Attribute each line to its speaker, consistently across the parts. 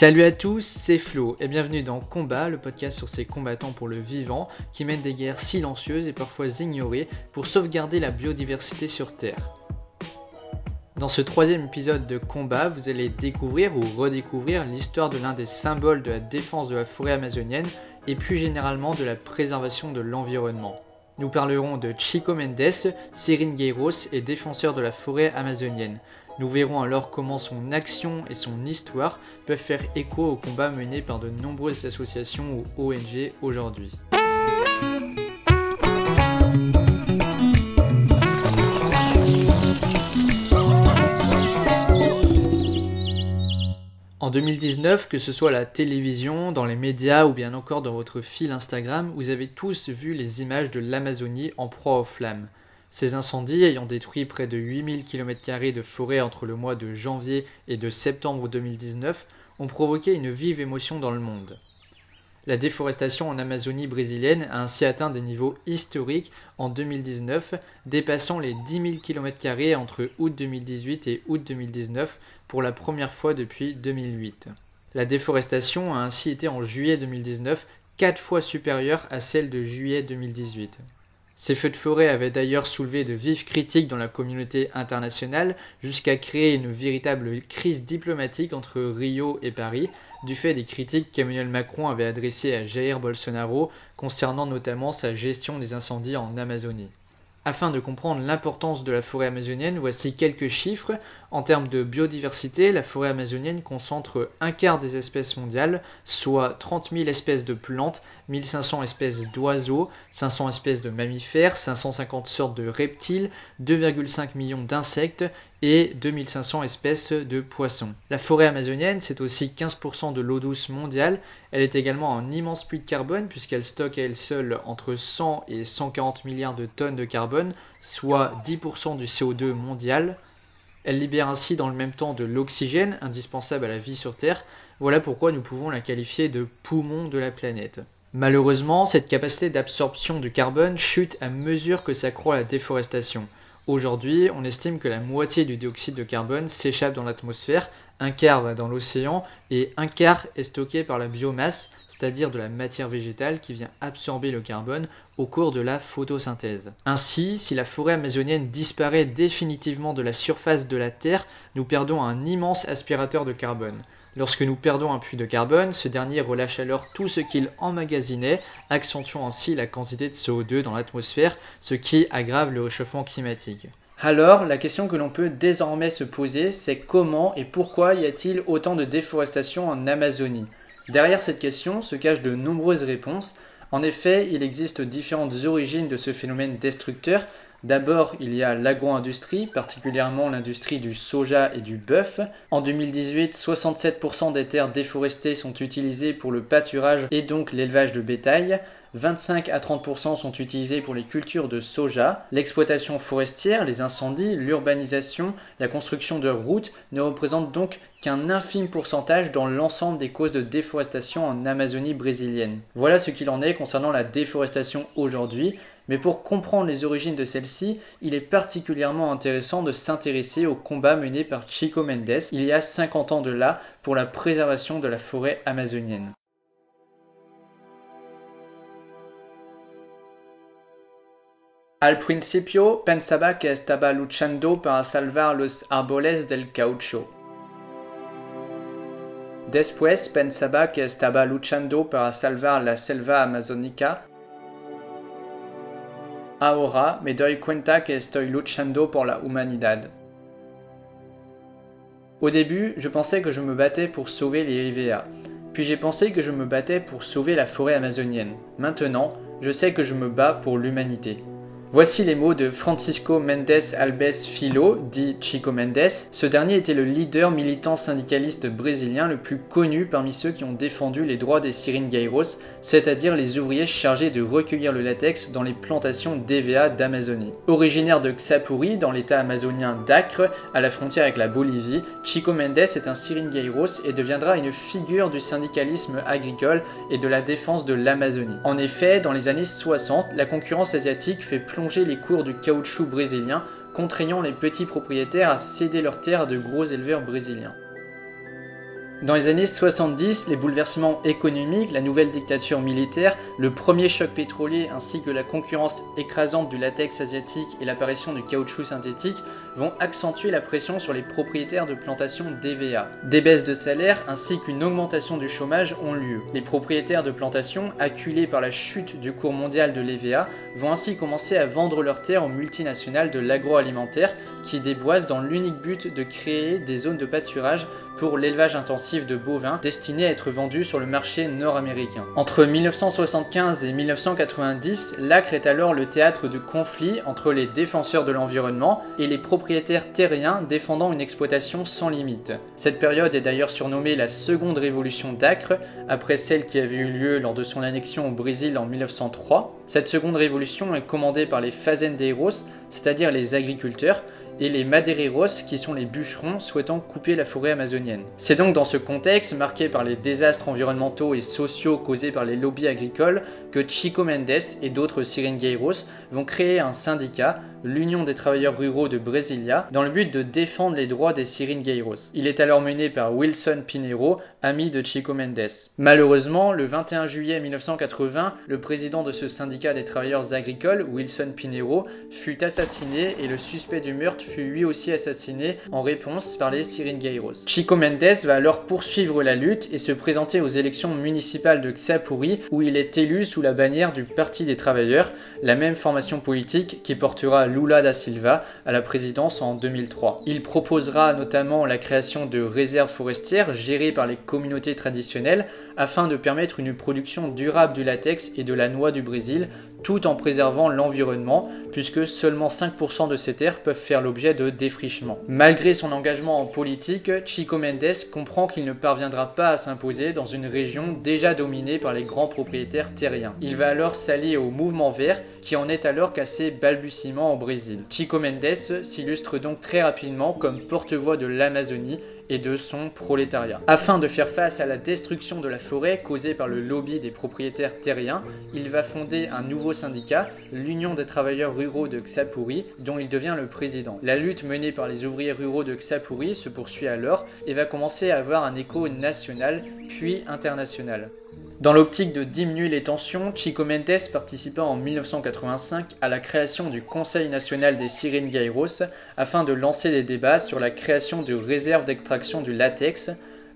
Speaker 1: Salut à tous, c'est Flo et bienvenue dans Combat, le podcast sur ces combattants pour le vivant qui mènent des guerres silencieuses et parfois ignorées pour sauvegarder la biodiversité sur Terre. Dans ce troisième épisode de Combat, vous allez découvrir ou redécouvrir l'histoire de l'un des symboles de la défense de la forêt amazonienne et plus généralement de la préservation de l'environnement. Nous parlerons de Chico Mendes, seringueiros et défenseur de la forêt amazonienne. Nous verrons alors comment son action et son histoire peuvent faire écho aux combats menés par de nombreuses associations ou ONG aujourd'hui. En 2019, que ce soit à la télévision, dans les médias ou bien encore dans votre fil Instagram, vous avez tous vu les images de l'Amazonie en proie aux flammes. Ces incendies, ayant détruit près de 8000 km de forêt entre le mois de janvier et de septembre 2019, ont provoqué une vive émotion dans le monde. La déforestation en Amazonie brésilienne a ainsi atteint des niveaux historiques en 2019, dépassant les 10 000 km entre août 2018 et août 2019 pour la première fois depuis 2008. La déforestation a ainsi été en juillet 2019 quatre fois supérieure à celle de juillet 2018. Ces feux de forêt avaient d'ailleurs soulevé de vives critiques dans la communauté internationale jusqu'à créer une véritable crise diplomatique entre Rio et Paris du fait des critiques qu'Emmanuel Macron avait adressées à Jair Bolsonaro concernant notamment sa gestion des incendies en Amazonie. Afin de comprendre l'importance de la forêt amazonienne, voici quelques chiffres. En termes de biodiversité, la forêt amazonienne concentre un quart des espèces mondiales, soit 30 000 espèces de plantes, 1500 espèces d'oiseaux, 500 espèces de mammifères, 550 sortes de reptiles, 2,5 millions d'insectes et 2500 espèces de poissons. La forêt amazonienne, c'est aussi 15% de l'eau douce mondiale. Elle est également un immense puits de carbone puisqu'elle stocke à elle seule entre 100 et 140 milliards de tonnes de carbone, soit 10% du CO2 mondial. Elle libère ainsi dans le même temps de l'oxygène indispensable à la vie sur Terre. Voilà pourquoi nous pouvons la qualifier de poumon de la planète. Malheureusement, cette capacité d'absorption du carbone chute à mesure que s'accroît la déforestation. Aujourd'hui, on estime que la moitié du dioxyde de carbone s'échappe dans l'atmosphère, un quart va dans l'océan et un quart est stocké par la biomasse, c'est-à-dire de la matière végétale qui vient absorber le carbone au cours de la photosynthèse. Ainsi, si la forêt amazonienne disparaît définitivement de la surface de la Terre, nous perdons un immense aspirateur de carbone. Lorsque nous perdons un puits de carbone, ce dernier relâche alors tout ce qu'il emmagasinait, accentuant ainsi la quantité de CO2 dans l'atmosphère, ce qui aggrave le réchauffement climatique. Alors, la question que l'on peut désormais se poser, c'est comment et pourquoi y a-t-il autant de déforestation en Amazonie? Derrière cette question se cachent de nombreuses réponses. En effet, il existe différentes origines de ce phénomène destructeur, D'abord, il y a l'agro-industrie, particulièrement l'industrie du soja et du bœuf. En 2018, 67% des terres déforestées sont utilisées pour le pâturage et donc l'élevage de bétail. 25 à 30% sont utilisés pour les cultures de soja. L'exploitation forestière, les incendies, l'urbanisation, la construction de routes ne représentent donc qu'un infime pourcentage dans l'ensemble des causes de déforestation en Amazonie brésilienne. Voilà ce qu'il en est concernant la déforestation aujourd'hui. Mais pour comprendre les origines de celle-ci, il est particulièrement intéressant de s'intéresser au combat mené par Chico Mendes il y a 50 ans de là pour la préservation de la forêt amazonienne. Al principio pensaba que estaba luchando para salvar los árboles del caucho. Después pensaba que estaba luchando para salvar la selva amazónica Ahora me doy cuenta que estoy luchando por la humanidad. Au début, je pensais que je me battais pour sauver les EVA. Puis j'ai pensé que je me battais pour sauver la forêt amazonienne. Maintenant, je sais que je me bats pour l'humanité. Voici les mots de Francisco Mendes Alves Filho, dit Chico Mendes. Ce dernier était le leader militant syndicaliste brésilien le plus connu parmi ceux qui ont défendu les droits des seringueiros, c'est-à-dire les ouvriers chargés de recueillir le latex dans les plantations d'EVA d'Amazonie. Originaire de Xapuri, dans l'état amazonien d'Acre, à la frontière avec la Bolivie, Chico Mendes est un seringueiros et deviendra une figure du syndicalisme agricole et de la défense de l'Amazonie. En effet, dans les années 60, la concurrence asiatique fait plus les cours du caoutchouc brésilien, contraignant les petits propriétaires à céder leurs terres à de gros éleveurs brésiliens. Dans les années 70, les bouleversements économiques, la nouvelle dictature militaire, le premier choc pétrolier ainsi que la concurrence écrasante du latex asiatique et l'apparition du caoutchouc synthétique vont accentuer la pression sur les propriétaires de plantations d'EVA. Des baisses de salaire ainsi qu'une augmentation du chômage ont lieu. Les propriétaires de plantations, acculés par la chute du cours mondial de l'EVA, vont ainsi commencer à vendre leurs terres aux multinationales de l'agroalimentaire qui déboisent dans l'unique but de créer des zones de pâturage pour l'élevage intensif de bovins destinés à être vendus sur le marché nord-américain. Entre 1975 et 1990, l'Acre est alors le théâtre de conflits entre les défenseurs de l'environnement et les propriétaires terriens défendant une exploitation sans limite. Cette période est d'ailleurs surnommée la seconde révolution d'Acre, après celle qui avait eu lieu lors de son annexion au Brésil en 1903. Cette seconde révolution est commandée par les fazendeiros, c'est-à-dire les agriculteurs, et les madereiros qui sont les bûcherons souhaitant couper la forêt amazonienne. C'est donc dans ce contexte, marqué par les désastres environnementaux et sociaux causés par les lobbies agricoles, que Chico Mendes et d'autres seringueiros vont créer un syndicat l'Union des travailleurs ruraux de Brasilia, dans le but de défendre les droits des Seringueiros. Il est alors mené par Wilson Pinheiro, ami de Chico Mendes. Malheureusement, le 21 juillet 1980, le président de ce syndicat des travailleurs agricoles, Wilson Pinheiro, fut assassiné et le suspect du meurtre fut lui aussi assassiné en réponse par les Seringueiros. Chico Mendes va alors poursuivre la lutte et se présenter aux élections municipales de Xapuri où il est élu sous la bannière du Parti des travailleurs, la même formation politique qui portera Lula da Silva à la présidence en 2003. Il proposera notamment la création de réserves forestières gérées par les communautés traditionnelles afin de permettre une production durable du latex et de la noix du Brésil tout en préservant l'environnement, puisque seulement 5% de ces terres peuvent faire l'objet de défrichement. Malgré son engagement en politique, Chico Mendes comprend qu'il ne parviendra pas à s'imposer dans une région déjà dominée par les grands propriétaires terriens. Il va alors s'allier au mouvement vert, qui en est alors qu'à ses balbutiements au Brésil. Chico Mendes s'illustre donc très rapidement comme porte-voix de l'Amazonie et de son prolétariat. Afin de faire face à la destruction de la forêt causée par le lobby des propriétaires terriens, il va fonder un nouveau syndicat, l'Union des travailleurs ruraux de Xapuri, dont il devient le président. La lutte menée par les ouvriers ruraux de Xapuri se poursuit alors et va commencer à avoir un écho national puis international. Dans l'optique de diminuer les tensions, Chico Mendes participa en 1985 à la création du Conseil national des Seringueiros afin de lancer des débats sur la création de réserves d'extraction du latex,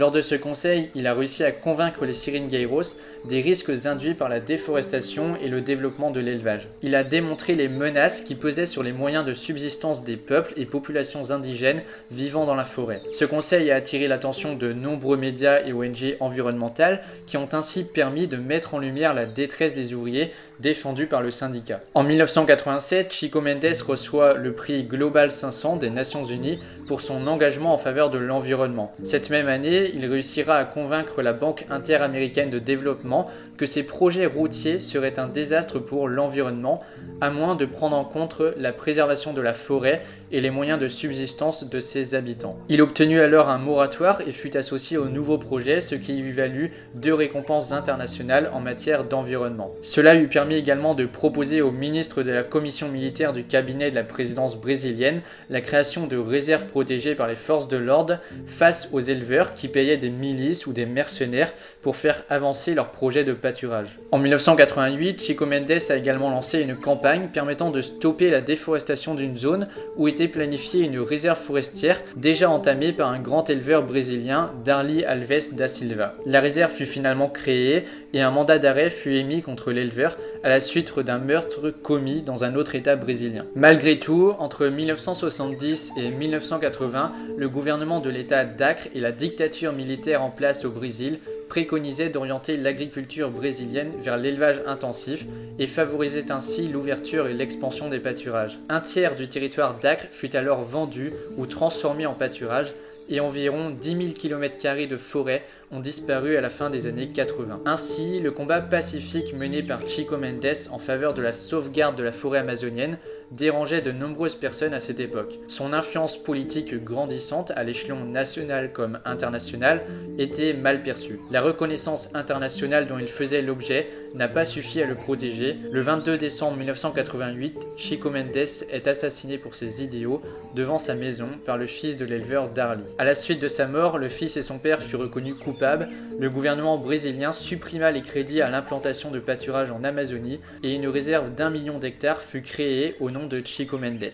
Speaker 1: lors de ce conseil, il a réussi à convaincre les Siringairos des risques induits par la déforestation et le développement de l'élevage. Il a démontré les menaces qui pesaient sur les moyens de subsistance des peuples et populations indigènes vivant dans la forêt. Ce conseil a attiré l'attention de nombreux médias et ONG environnementales qui ont ainsi permis de mettre en lumière la détresse des ouvriers défendue par le syndicat. En 1987, Chico Mendes reçoit le prix Global 500 des Nations Unies pour son engagement en faveur de l'environnement. Cette même année, il réussira à convaincre la Banque interaméricaine de développement que ces projets routiers seraient un désastre pour l'environnement, à moins de prendre en compte la préservation de la forêt et les moyens de subsistance de ses habitants. Il obtenu alors un moratoire et fut associé au nouveau projet, ce qui lui valut deux récompenses internationales en matière d'environnement. Cela lui permit également de proposer au ministre de la commission militaire du cabinet de la présidence brésilienne la création de réserves protégées par les forces de l'ordre face aux éleveurs qui payaient des milices ou des mercenaires pour faire avancer leur projet de pâturage. En 1988, Chico Mendes a également lancé une campagne permettant de stopper la déforestation d'une zone où était planifiée une réserve forestière déjà entamée par un grand éleveur brésilien, Darly Alves da Silva. La réserve fut finalement créée et un mandat d'arrêt fut émis contre l'éleveur à la suite d'un meurtre commis dans un autre état brésilien. Malgré tout, entre 1970 et 1980, le gouvernement de l'état d'Acre et la dictature militaire en place au Brésil préconisait d'orienter l'agriculture brésilienne vers l'élevage intensif et favorisait ainsi l'ouverture et l'expansion des pâturages. Un tiers du territoire d'Acre fut alors vendu ou transformé en pâturage et environ 10 000 km de forêt ont disparu à la fin des années 80. Ainsi, le combat pacifique mené par Chico Mendes en faveur de la sauvegarde de la forêt amazonienne dérangeait de nombreuses personnes à cette époque. Son influence politique grandissante à l'échelon national comme international était mal perçue. La reconnaissance internationale dont il faisait l'objet n'a pas suffi à le protéger. Le 22 décembre 1988, Chico Mendes est assassiné pour ses idéaux devant sa maison par le fils de l'éleveur Darly. À la suite de sa mort, le fils et son père furent reconnus coupables. Le gouvernement brésilien supprima les crédits à l'implantation de pâturage en Amazonie et une réserve d'un million d'hectares fut créée au nom de Chico Mendes.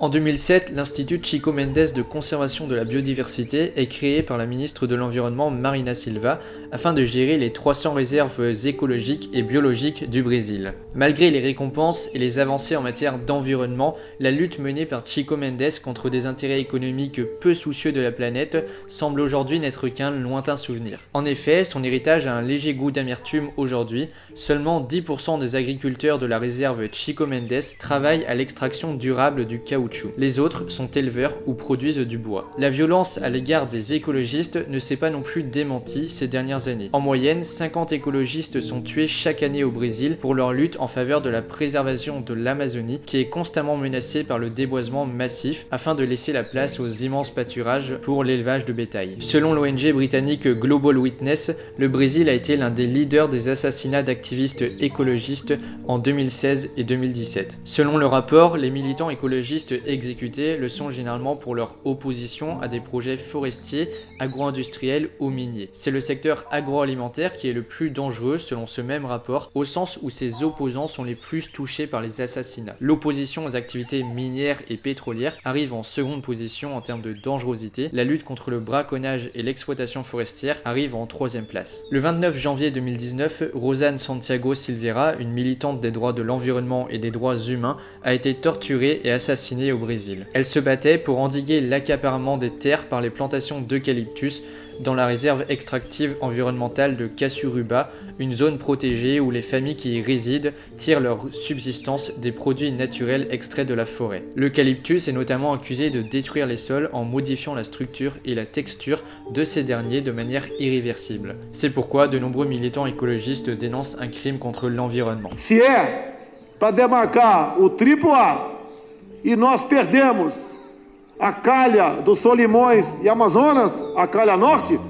Speaker 1: En 2007, l'Institut Chico Mendes de conservation de la biodiversité est créé par la ministre de l'Environnement Marina Silva afin de gérer les 300 réserves écologiques et biologiques du Brésil. Malgré les récompenses et les avancées en matière d'environnement, la lutte menée par Chico Mendes contre des intérêts économiques peu soucieux de la planète semble aujourd'hui n'être qu'un lointain souvenir. En effet, son héritage a un léger goût d'amertume aujourd'hui. Seulement 10% des agriculteurs de la réserve Chico Mendes travaillent à l'extraction durable du caoutchouc les autres sont éleveurs ou produisent du bois. La violence à l'égard des écologistes ne s'est pas non plus démentie ces dernières années. En moyenne, 50 écologistes sont tués chaque année au Brésil pour leur lutte en faveur de la préservation de l'Amazonie qui est constamment menacée par le déboisement massif afin de laisser la place aux immenses pâturages pour l'élevage de bétail. Selon l'ONG britannique Global Witness, le Brésil a été l'un des leaders des assassinats d'activistes écologistes en 2016 et 2017. Selon le rapport, les militants écologistes exécutés le sont généralement pour leur opposition à des projets forestiers, agro-industriels ou miniers. C'est le secteur agroalimentaire qui est le plus dangereux selon ce même rapport, au sens où ses opposants sont les plus touchés par les assassinats. L'opposition aux activités minières et pétrolières arrive en seconde position en termes de dangerosité. La lutte contre le braconnage et l'exploitation forestière arrive en troisième place. Le 29 janvier 2019, Rosanne Santiago Silveira, une militante des droits de l'environnement et des droits humains, a été torturée et assassinée au Brésil. Elle se battait pour endiguer l'accaparement des terres par les plantations d'eucalyptus dans la réserve extractive environnementale de Kasuruba, une zone protégée où les familles qui y résident tirent leur subsistance des produits naturels extraits de la forêt. L'eucalyptus est notamment accusé de détruire les sols en modifiant la structure et la texture de ces derniers de manière irréversible. C'est pourquoi de nombreux militants écologistes dénoncent un crime contre l'environnement.
Speaker 2: e nós perdemos a calha do Solimões e Amazonas, a calha norte,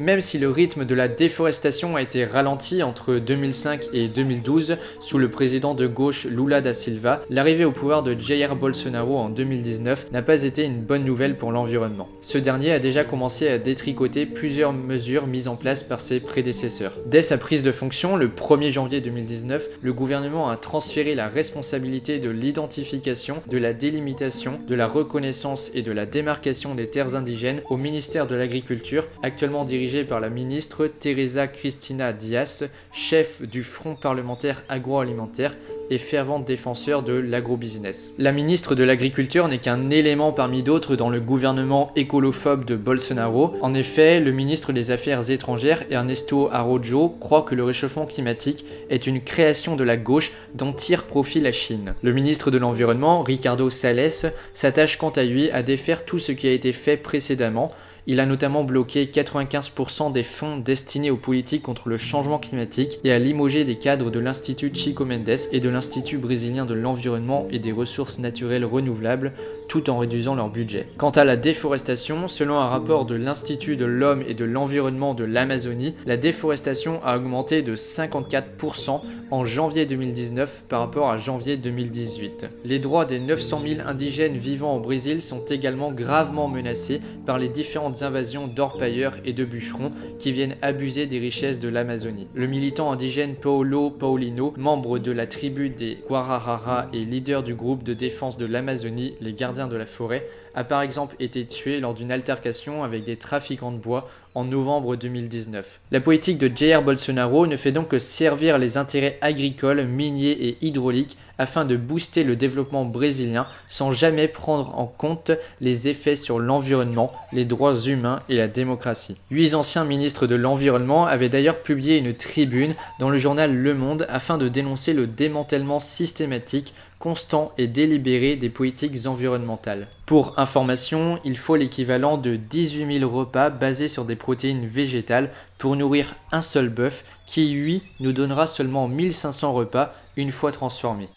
Speaker 1: Même si le rythme de la déforestation a été ralenti entre 2005 et 2012 sous le président de gauche Lula da Silva, l'arrivée au pouvoir de Jair Bolsonaro en 2019 n'a pas été une bonne nouvelle pour l'environnement. Ce dernier a déjà commencé à détricoter plusieurs mesures mises en place par ses prédécesseurs. Dès sa prise de fonction, le 1er janvier 2019, le gouvernement a transféré la responsabilité de l'identification, de la délimitation, de la reconnaissance et de la démarcation des terres indigènes au ministère de l'Agriculture, actuellement dirigé par la ministre Teresa Cristina Diaz, chef du Front parlementaire agroalimentaire et fervente défenseur de l'agrobusiness. La ministre de l'Agriculture n'est qu'un élément parmi d'autres dans le gouvernement écolophobe de Bolsonaro. En effet, le ministre des Affaires étrangères, Ernesto Arrojo, croit que le réchauffement climatique est une création de la gauche dont tire profit la Chine. Le ministre de l'Environnement, Ricardo Salles, s'attache quant à lui à défaire tout ce qui a été fait précédemment, il a notamment bloqué 95% des fonds destinés aux politiques contre le changement climatique et a limogé des cadres de l'Institut Chico Mendes et de l'Institut brésilien de l'environnement et des ressources naturelles renouvelables tout en réduisant leur budget. Quant à la déforestation, selon un rapport de l'Institut de l'homme et de l'environnement de l'Amazonie, la déforestation a augmenté de 54% en janvier 2019 par rapport à janvier 2018. Les droits des 900 000 indigènes vivant au Brésil sont également gravement menacés par les différentes invasions d'orpailleurs et de bûcherons qui viennent abuser des richesses de l'Amazonie. Le militant indigène Paulo Paulino, membre de la tribu des Guararara et leader du groupe de défense de l'Amazonie, les gardiens de la forêt, a par exemple été tué lors d'une altercation avec des trafiquants de bois en novembre 2019. La politique de Jair Bolsonaro ne fait donc que servir les intérêts agricoles, miniers et hydrauliques afin de booster le développement brésilien sans jamais prendre en compte les effets sur l'environnement, les droits humains et la démocratie. Huit anciens ministres de l'environnement avaient d'ailleurs publié une tribune dans le journal Le Monde afin de dénoncer le démantèlement systématique constant et délibéré des politiques environnementales. Pour information, il faut l'équivalent de 18 000 repas basés sur des protéines végétales pour nourrir un seul bœuf qui, lui, nous donnera seulement 1500 repas une fois transformé.